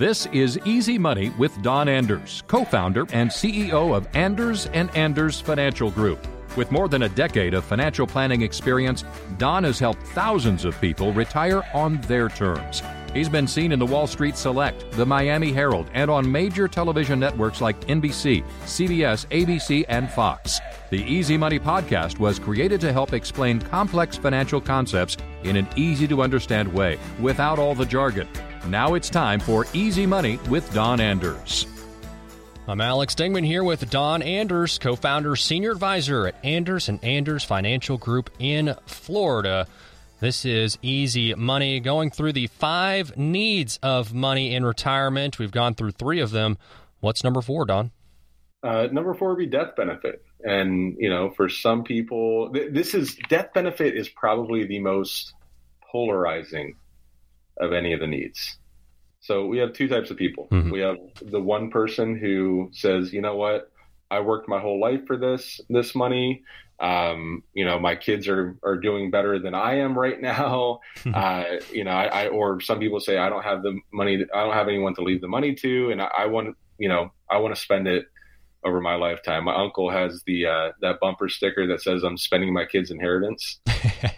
This is Easy Money with Don Anders, co-founder and CEO of Anders and Anders Financial Group. With more than a decade of financial planning experience, Don has helped thousands of people retire on their terms. He's been seen in the Wall Street Select, the Miami Herald, and on major television networks like NBC, CBS, ABC, and Fox. The Easy Money podcast was created to help explain complex financial concepts in an easy to understand way without all the jargon. Now it's time for Easy Money with Don Anders. I'm Alex Dingman here with Don Anders, co-founder, senior advisor at Anders and Anders Financial Group in Florida. This is Easy Money, going through the five needs of money in retirement. We've gone through three of them. What's number four, Don? Uh, number four would be death benefit. And, you know, for some people, th- this is death benefit is probably the most polarizing of any of the needs. So we have two types of people. Mm-hmm. We have the one person who says, you know what, I worked my whole life for this this money. Um, you know, my kids are are doing better than I am right now. uh, you know, I, I, or some people say I don't have the money. I don't have anyone to leave the money to, and I, I want you know I want to spend it over my lifetime. My uncle has the uh, that bumper sticker that says I'm spending my kid's inheritance,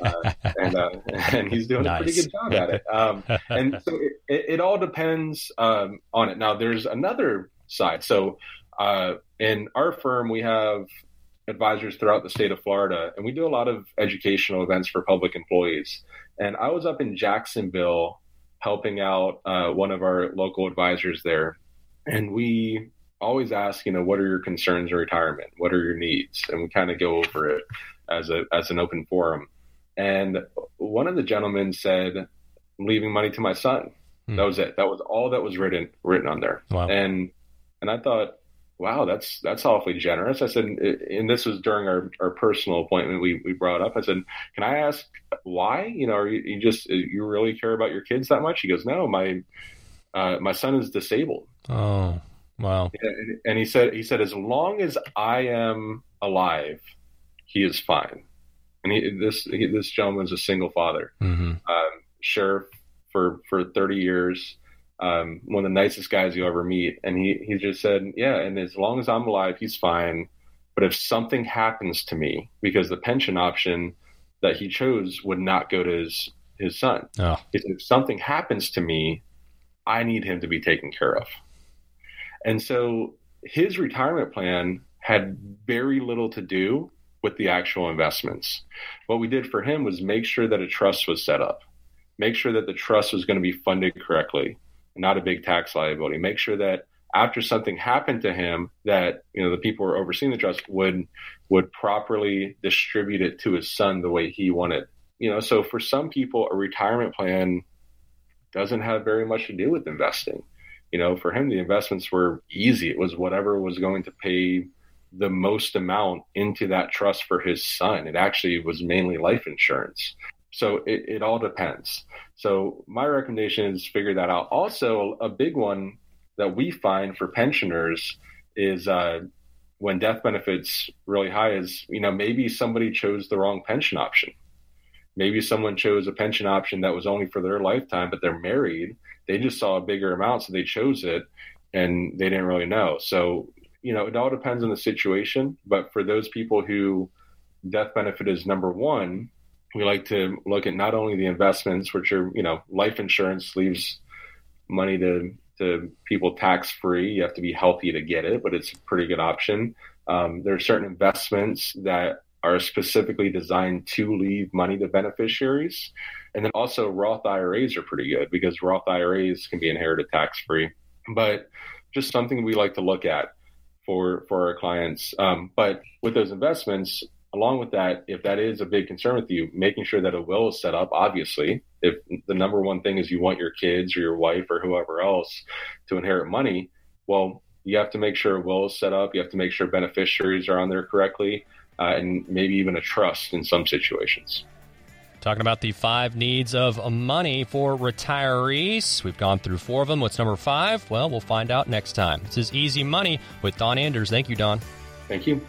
uh, and uh, and he's doing nice. a pretty good job at it. Um, and so it, it, it all depends um, on it. Now there's another side. So uh, in our firm we have advisors throughout the state of Florida, and we do a lot of educational events for public employees. And I was up in Jacksonville helping out uh, one of our local advisors there, and we always ask, you know, what are your concerns in retirement? What are your needs? And we kind of go over it as a as an open forum. And one of the gentlemen said, I'm leaving money to my son. Hmm. That was it. That was all that was written written on there. Wow. And and I thought, wow, that's that's awfully generous. I said, and this was during our, our personal appointment. We we brought up. I said, can I ask why? You know, are you, you just you really care about your kids that much? He goes, no, my uh, my son is disabled. Oh. Wow. And he said, he said, as long as I am alive, he is fine. And he, this he, this gentleman is a single father, mm-hmm. um, sheriff for for 30 years, um, one of the nicest guys you ever meet. And he he just said, yeah, and as long as I'm alive, he's fine. But if something happens to me, because the pension option that he chose would not go to his his son, oh. if something happens to me, I need him to be taken care of. And so his retirement plan had very little to do with the actual investments. What we did for him was make sure that a trust was set up, make sure that the trust was going to be funded correctly, not a big tax liability, make sure that after something happened to him that you know the people who were overseeing the trust would would properly distribute it to his son the way he wanted you know so for some people a retirement plan doesn't have very much to do with investing you know, for him, the investments were easy. It was whatever was going to pay the most amount into that trust for his son. It actually was mainly life insurance. So it, it all depends. So my recommendation is figure that out. Also, a big one that we find for pensioners is uh, when death benefits really high is, you know, maybe somebody chose the wrong pension option. Maybe someone chose a pension option that was only for their lifetime, but they're married they just saw a bigger amount, so they chose it, and they didn't really know. So you know, it all depends on the situation. But for those people who death benefit is number one, we like to look at not only the investments, which are you know, life insurance leaves money to to people tax free. You have to be healthy to get it, but it's a pretty good option. Um, there are certain investments that are specifically designed to leave money to beneficiaries. And then also Roth IRAs are pretty good because Roth IRAs can be inherited tax free. But just something we like to look at for for our clients. Um, but with those investments, along with that, if that is a big concern with you, making sure that a will is set up, obviously, if the number one thing is you want your kids or your wife or whoever else to inherit money, well, you have to make sure a will is set up. You have to make sure beneficiaries are on there correctly uh, and maybe even a trust in some situations. Talking about the five needs of money for retirees. We've gone through four of them. What's number five? Well, we'll find out next time. This is Easy Money with Don Anders. Thank you, Don. Thank you.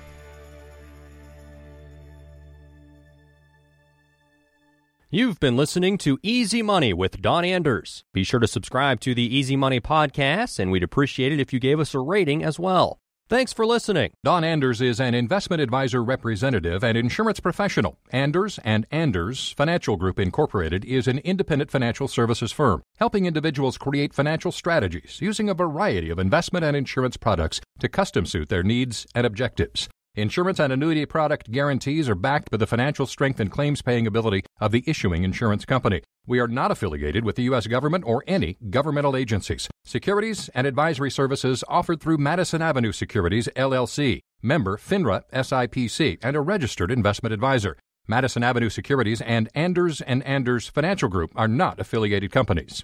You've been listening to Easy Money with Don Anders. Be sure to subscribe to the Easy Money podcast, and we'd appreciate it if you gave us a rating as well. Thanks for listening. Don Anders is an investment advisor representative and insurance professional. Anders and Anders Financial Group Incorporated is an independent financial services firm helping individuals create financial strategies using a variety of investment and insurance products to custom suit their needs and objectives. Insurance and annuity product guarantees are backed by the financial strength and claims paying ability of the issuing insurance company. We are not affiliated with the U.S. government or any governmental agencies. Securities and advisory services offered through Madison Avenue Securities, LLC, member FINRA SIPC, and a registered investment advisor. Madison Avenue Securities and Anders and Anders Financial Group are not affiliated companies.